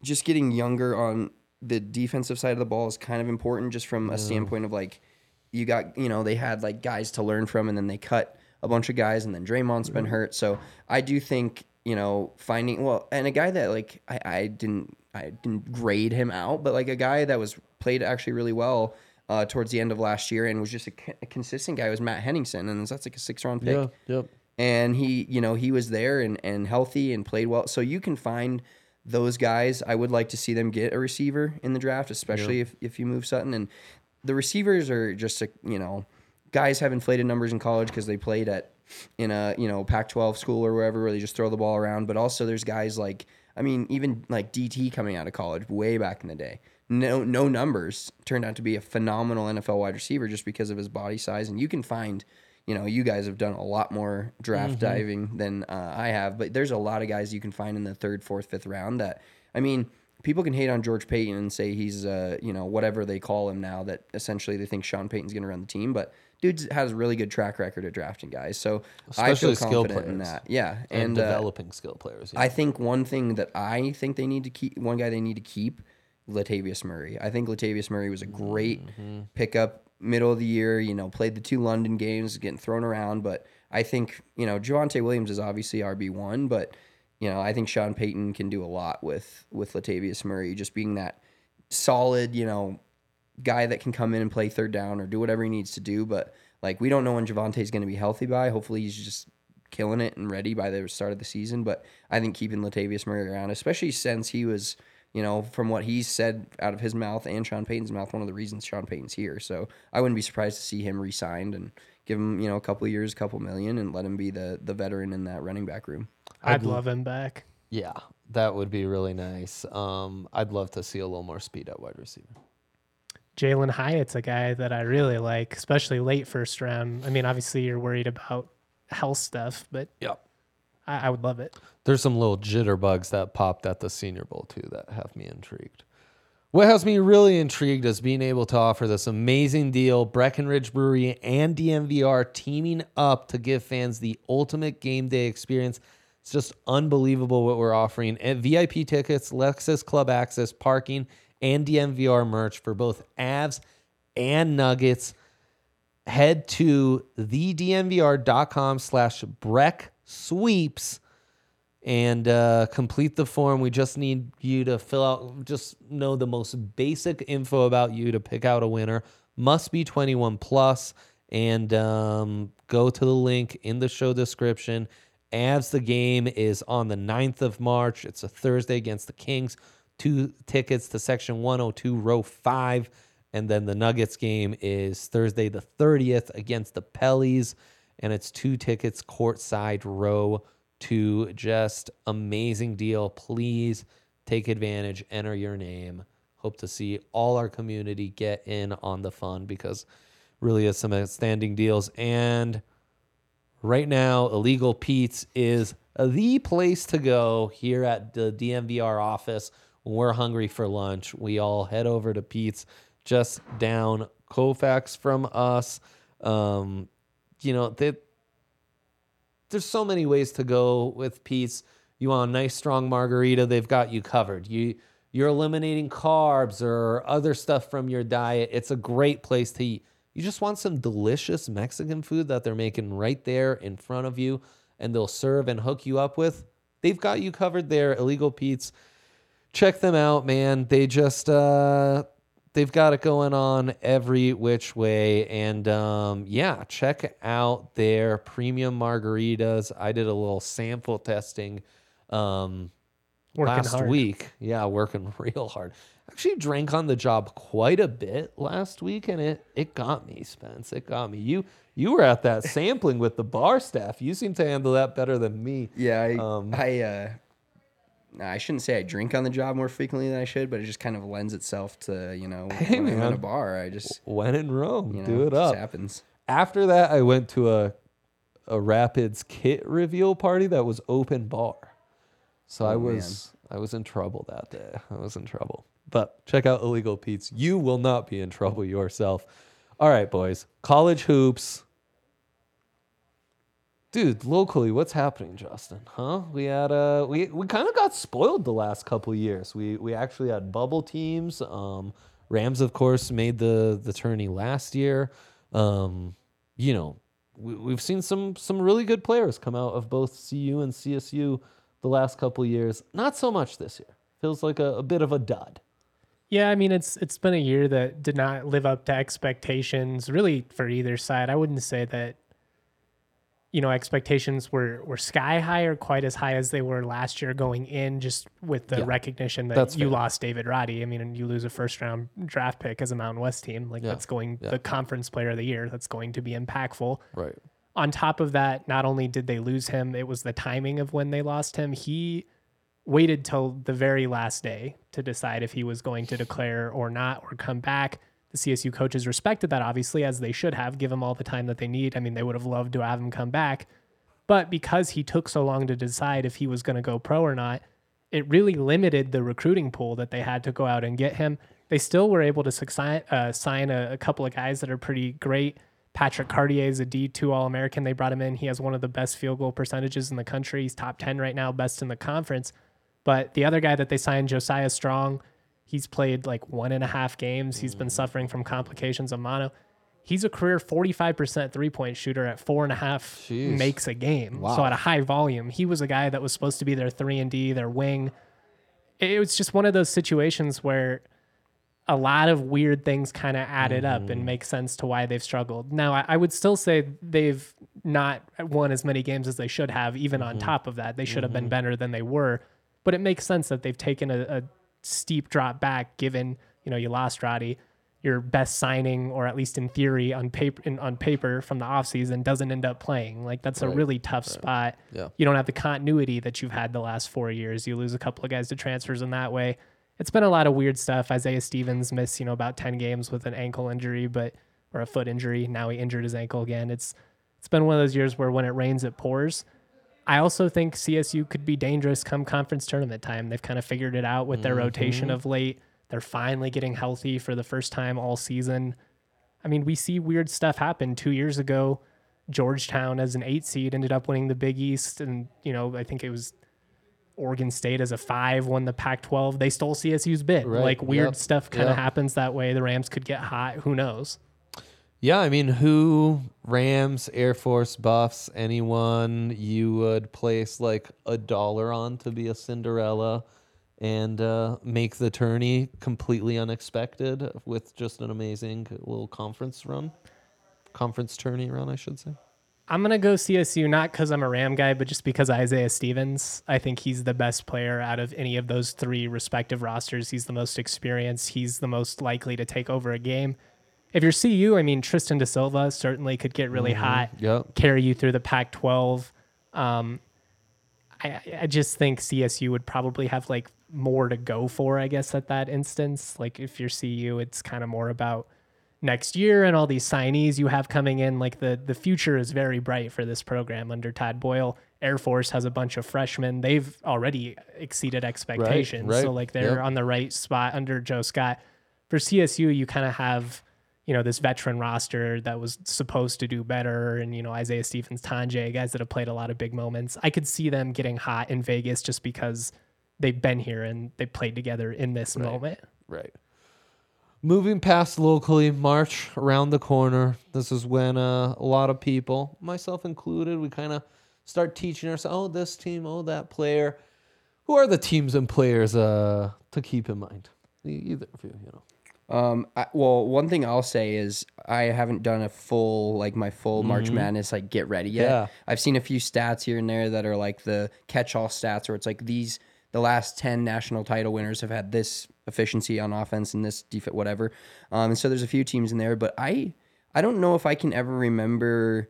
just getting younger on the defensive side of the ball is kind of important, just from a standpoint of like you got you know they had like guys to learn from, and then they cut a bunch of guys, and then Dre'Mont's been hurt. So I do think you know finding well, and a guy that like I, I didn't I didn't grade him out, but like a guy that was played actually really well. Uh, towards the end of last year, and was just a, a consistent guy was Matt Henningsen, and that's like a six round pick Yeah. Yep. and he you know he was there and, and healthy and played well so you can find those guys i would like to see them get a receiver in the draft especially if, if you move sutton and the receivers are just a, you know guys have inflated numbers in college because they played at in a you know pac 12 school or wherever where they just throw the ball around but also there's guys like i mean even like dt coming out of college way back in the day. No no numbers turned out to be a phenomenal nfl wide receiver just because of his body size and you can find you know, you guys have done a lot more draft diving than uh, I have, but there's a lot of guys you can find in the third, fourth, fifth round that, I mean, people can hate on George Paton and say he's, uh, you know, whatever they call him now, that essentially they think Sean Payton's going to run the team, but dude has a really good track record of drafting guys. So I feel skill confident in that. Yeah. And, And, uh, developing skill players. yeah. I think one thing that I think they need to keep, one guy they need to keep, Latavius Murray. I think Latavius Murray was a great pickup middle of the year. You know, played the two London games, getting thrown around, but I think you know Javonte Williams is obviously RB one, but you know I think Sean Payton can do a lot with with Latavius Murray, just being that solid, you know, guy that can come in and play third down or do whatever he needs to do. But like we don't know when Javonte's going to be healthy by. Hopefully he's just killing it and ready by the start of the season. But I think keeping Latavius Murray around, especially since he was, you know, from what he said out of his mouth and Sean Payton's mouth, one of the reasons Sean Payton's here. So I wouldn't be surprised to see him re-signed and give him, you know, a couple of years, a couple million, and let him be the the veteran in that running back room. I'd love him back. Yeah, that would be really nice. Um, I'd love to see a little more speed at wide receiver. Jalin Hyatt's a guy that I really like, especially late first round. I mean, obviously you're worried about health stuff, but Yeah. I, I would love it. There's some little jitterbugs that popped at the Senior Bowl too that have me intrigued. What has me really intrigued is being able to offer this amazing deal. Breckenridge Brewery and DMVR teaming up to give fans the ultimate game day experience. It's just unbelievable what we're offering. And VIP tickets, Lexus Club access, parking, and DMVR merch for both Avs and Nuggets. Head to thedmvr.com slash Breck Sweeps and uh, complete the form. We just need you to fill out, just know the most basic info about you to pick out a winner. Must be 21 plus, and um, go to the link in the show description. Avs the game is on the 9th of March. It's a Thursday against the Kings. Two tickets to section 102, row 5. And then the Nuggets game is Thursday the 30th against the Pellies. And it's two tickets courtside, row 2. Just amazing deal. Please take advantage, enter your name. Hope to see all our community get in on the fun because really is some outstanding deals. And right now, Illegal Pete's is the place to go here at the DMVR office we're hungry for lunch. We all head over to Pete's just down Colfax from us. Um, you know, they, there's so many ways to go with Pete's. You want a nice strong margarita, they've got you covered. You you're eliminating carbs or other stuff from your diet. It's a great place to eat. You just want some delicious Mexican food that they're making right there in front of you and they'll serve and hook you up with. They've got you covered there, Illegal Pete's. Check them out, man. They just uh they've got it going on every which way and um yeah, check out their premium margaritas. I did a little sample testing um last hard. week. Yeah, working real hard. Actually drank on the job quite a bit last week and it it got me, Spence. It got me. You you were at that sampling with the bar staff. You seem to handle that better than me. Yeah, I, Um, I, uh, nah, I shouldn't say I drink on the job more frequently than I should, but it just kind of lends itself to you know Hey, when I'm in a bar. I just When in Rome, you know, do it just up. happens. After that, I went to a a Rapids kit reveal party that was open bar. So I Oh, man. was I was in trouble that day. I was in trouble. But check out Illegal Pete's. You will not be in trouble yourself. All right, boys. College hoops. Dude, locally, what's happening, Justin? Huh? We had uh we we kind of got spoiled the last couple years. We we actually had bubble teams. Um Rams, of course, made the the tourney last year. Um, you know, we, we've seen some some really good players come out of both CU and CSU the last couple years. Not so much this year. Feels like a, a bit of a dud. Yeah, I mean it's it's been a year that did not live up to expectations really for either side. I wouldn't say that you know expectations were were sky high or quite as high as they were last year going in just with the Yeah, recognition that you fair. lost David Roddy. I mean, and you lose a first round draft pick as a Mountain West team. Like Yeah, that's going yeah. the conference player of the year. That's going to be impactful. Right. on top of that, not only did they lose him, it was the timing of when they lost him. He waited till the very last day to decide if he was going to declare or not or come back. The CSU coaches respected that, obviously, as they should have, give him all the time that they need. I mean, they would have loved to have him come back. But because he took so long to decide if he was going to go pro or not, it really limited the recruiting pool that they had to go out and get him. They still were able to sign, uh, sign a, a couple of guys that are pretty great. Patrick Cartier is a D2 All American. They brought him in. He has one of the best field goal percentages in the country. He's top 10 right now, best in the conference. But the other guy that they signed, Josiah Strong, he's played like one and a half games. He's been suffering from complications of mono. He's a career 45% three point shooter at four and a half Jeez. makes a game. Wow. So at a high volume, he was a guy that was supposed to be their three and D, their wing. It was just one of those situations where a lot of weird things kind of added up Mm-hmm. and make sense to why they've struggled. Now, I, I would still say they've not won as many games as they should have. Even Mm-hmm. on top of that, they should have been better than they were. But it makes sense that they've taken a, a steep drop back, given you know you lost Roddy, your best signing, or at least in theory on paper in, on paper from the offseason doesn't end up playing. Like that's a really tough spot. Yeah. You don't have the continuity that you've had the last four years. You lose a couple of guys to transfers in that way. It's been a lot of weird stuff. Isaiah Stevens missed, you know, about ten games with an ankle injury, but or a foot injury. Now he injured his ankle again. It's it's been one of those years where when it rains, it pours. I also think CSU could be dangerous come conference tournament time. They've kind of figured it out with their mm-hmm. rotation of late. They're finally getting healthy for the first time all season. I mean, we see weird stuff happen. Two years ago, Georgetown as an eight seed ended up winning the Big East, and you know I think it was Oregon State as a five won the Pac-12. They stole CSU's bid. Right. Like weird Yep. stuff kind of Yep. happens that way. The Rams could get hot. Who knows? Yeah, I mean, who Rams, Air Force buffs, anyone you would place like a dollar on to be a Cinderella and uh, make the tourney completely unexpected with just an amazing little conference run, conference tourney run, I should say. I'm gonna go CSU not because I'm a Ram guy, but just because Isaiah Stevens. I think he's the best player out of any of those three respective rosters. He's the most experienced. He's the most likely to take over a game. If you're CU, I mean Tristan Da Silva certainly could get really hot, Yep. carry you through the Pac-12. Um, I, I just think CSU would probably have like more to go for, I guess, at that instance. Like if you're CU, it's kind of more about next year and all these signees you have coming in. Like the the future is very bright for this program under Tad Boyle. Air Force has a bunch of freshmen. They've already exceeded expectations. right. So like they're Yep. on the right spot under Joe Scott. For CSU, you kind of have you know this veteran roster that was supposed to do better, and you know Isaiah Stevens, Tonje, guys that have played a lot of big moments. I could see them getting hot in Vegas just because they've been here and they played together in this moment. Right. Moving past locally, March around the corner. This is when uh, a lot of people, myself included, we kind of start teaching ourselves, oh, this team, oh, that player. Who are the teams and players uh, to keep in mind? Either of you, you know. Um, I, well, one thing I'll say is I haven't done a full like my full March Madness like get ready yet. Yeah. I've seen a few stats here and there that are like the catch-all stats where it's like these the last 10 national title winners have had this efficiency on offense and this defense whatever. Um, and so there's a few teams in there, but I I don't know if I can ever remember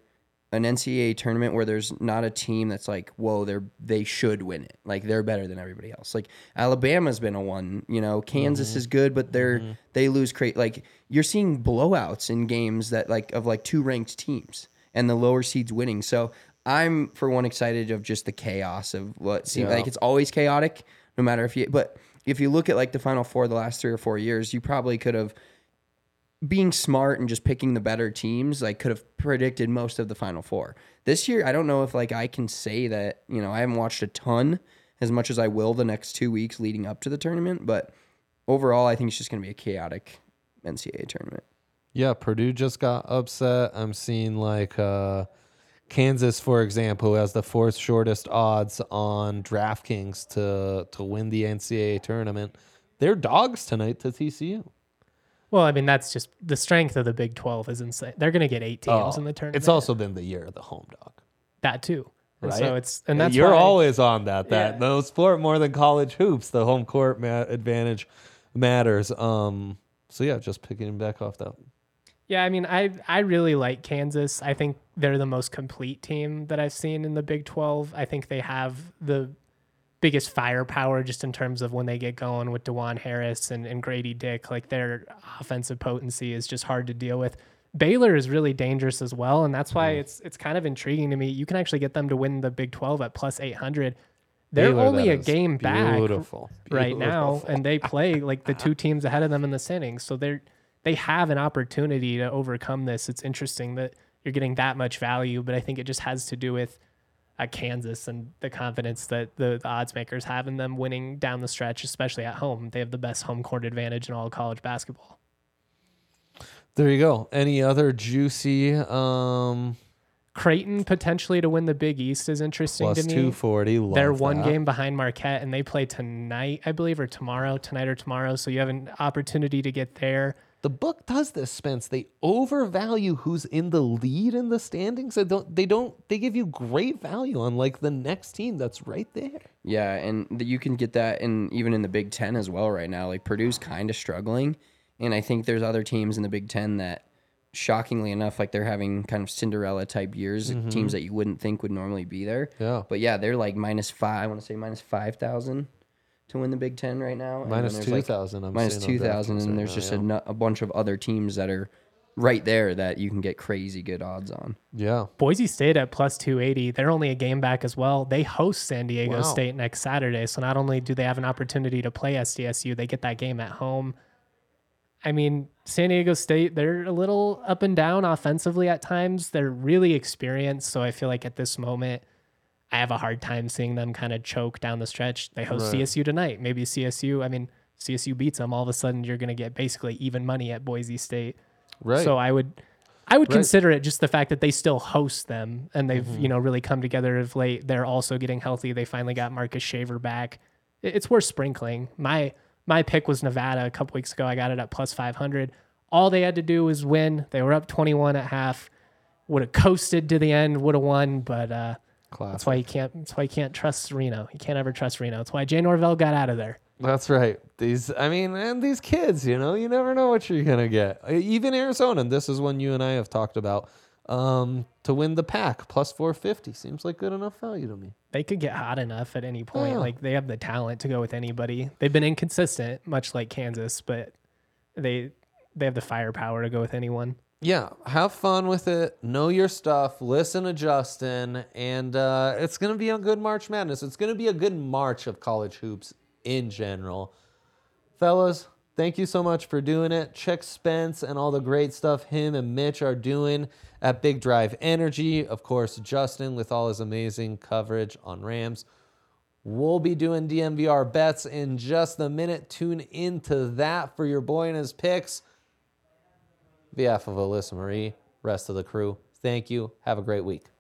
an NCAA tournament where there's not a team that's like, whoa, they're they should win it. Like they're better than everybody else. Like Alabama's been a one, you know, Kansas mm-hmm. is good, but they're mm-hmm. they lose crate. Like you're seeing blowouts in games that like of like two ranked teams and the lower seeds winning. So I'm for one excited of just the chaos of what seems like it's always chaotic, no matter if you. But if you look at like the Final Four the last three or four years, you probably could have being smart and just picking the better teams, like could have predicted most of the final four. This year, I don't know if like I can say that, you know, I haven't watched a ton as much as I will the next two weeks leading up to the tournament, but overall I think it's just gonna be a chaotic NCAA tournament. Yeah, Purdue just got upset. I'm seeing like uh, Kansas, for example, has the fourth shortest odds on DraftKings to to win the NCAA tournament. They're dogs tonight to TCU. Well, I mean that's just the strength of the Big Twelve is insane. They're going to get eight teams in the tournament. Oh, It's also been the year of the home dog. that too. And Right? So it's and that's you're why- always on that. That Yeah. no sport more than college hoops. The home court ma- advantage matters. Um. So yeah, just picking back off that. Yeah, I mean, I I really like Kansas. I think they're the most complete team that I've seen in the Big 12. I think they have the biggest firepower just in terms of when they get going with Dajuan Harris and, and Grady Dick. Like their offensive potency is just hard to deal with. Baylor is really dangerous as well, and that's why mm. it's it's kind of intriguing to me. You can actually get them to win the Big 12 at plus 800. They're Baylor, only a game back Beautiful. right now and they play like the two teams ahead of them in the standings so they're they have an opportunity to overcome this it's interesting that you're getting that much value but i think it just has to do with uh, kansas and the confidence that the, the odds makers have in them winning down the stretch especially at home they have the best home court advantage in all college basketball There you go. Any other juicy um Creighton potentially to win the Big East is interesting Plus to me. 240. Love They're one that. game behind Marquette, and they play tonight, I believe, or tomorrow, tonight or tomorrow. So you have an opportunity to get there. The book does this, Spence. They overvalue who's in the lead in the standings. They don't. They don't. They give you great value on like the next team that's right there. Yeah, and you can get that in even in the Big Ten as well right now. Like Purdue's kind of struggling, and I think there's other teams in the Big Ten that, shockingly enough, like they're having kind of Cinderella type years. Mm-hmm. Teams that you wouldn't think would normally be there. Yeah. But yeah, they're like minus five. I want to say minus five thousand to win the Big Ten right now. and then Minus there's, like, 2,000 I'm Minus seeing two on thousand, DraftKings and right there's now, just yeah. a, a bunch of other teams that are right there that you can get crazy good odds on. Yeah. Boise State at plus 280. They're only a game back as well. They host San Diego Wow. State next Saturday. So not only do they have an opportunity to play SDSU, they get that game at home. I mean, San Diego State, they're a little up and down offensively at times. They're really experienced. So I feel like at this moment, I have a hard time seeing them kind of choke down the stretch. They host Right. CSU tonight. Maybe CSU, I mean, CSU beats them. All of a sudden, you're going to get basically even money at Boise State. Right. So I would I would Right. consider it just the fact that they still host them and they've, Mm-hmm. you know, really come together of late. They're also getting healthy. They finally got Marcus Shaver back. It's worth sprinkling. My my pick was Nevada a couple weeks ago. I got it at plus 500. All they had to do was win. They were up 21 at half. Would have coasted to the end, would have won, but uh that's why you can't that's why you can't trust Reno. You can't ever trust Reno. That's why Jay Norvell got out of there. That's right. These, I mean, and these kids, you know, you never know what you're gonna get. Even Arizona, and this is one you and I have talked about. Um, to win the Pac plus 450 seems like good enough value to me. they could get hot enough at any point. Yeah. Like they have the talent to go with anybody. They've been inconsistent, much like Kansas, but they they have the firepower to go with anyone. Yeah, have fun with it. Know your stuff. Listen to Justin, and uh, it's gonna be a good March Madness. It's gonna be a good March of college hoops in general, fellas. Thank you so much for doing it. Check Spence and all the great stuff him and Mitch are doing at Big Drive Energy. Of course, Justin with all his amazing coverage on Rams. We'll be doing DMVR bets in just a minute. Tune into that for your boy and his picks behalf of Alyssa Marie, rest of the crew, thank you. Have a great week.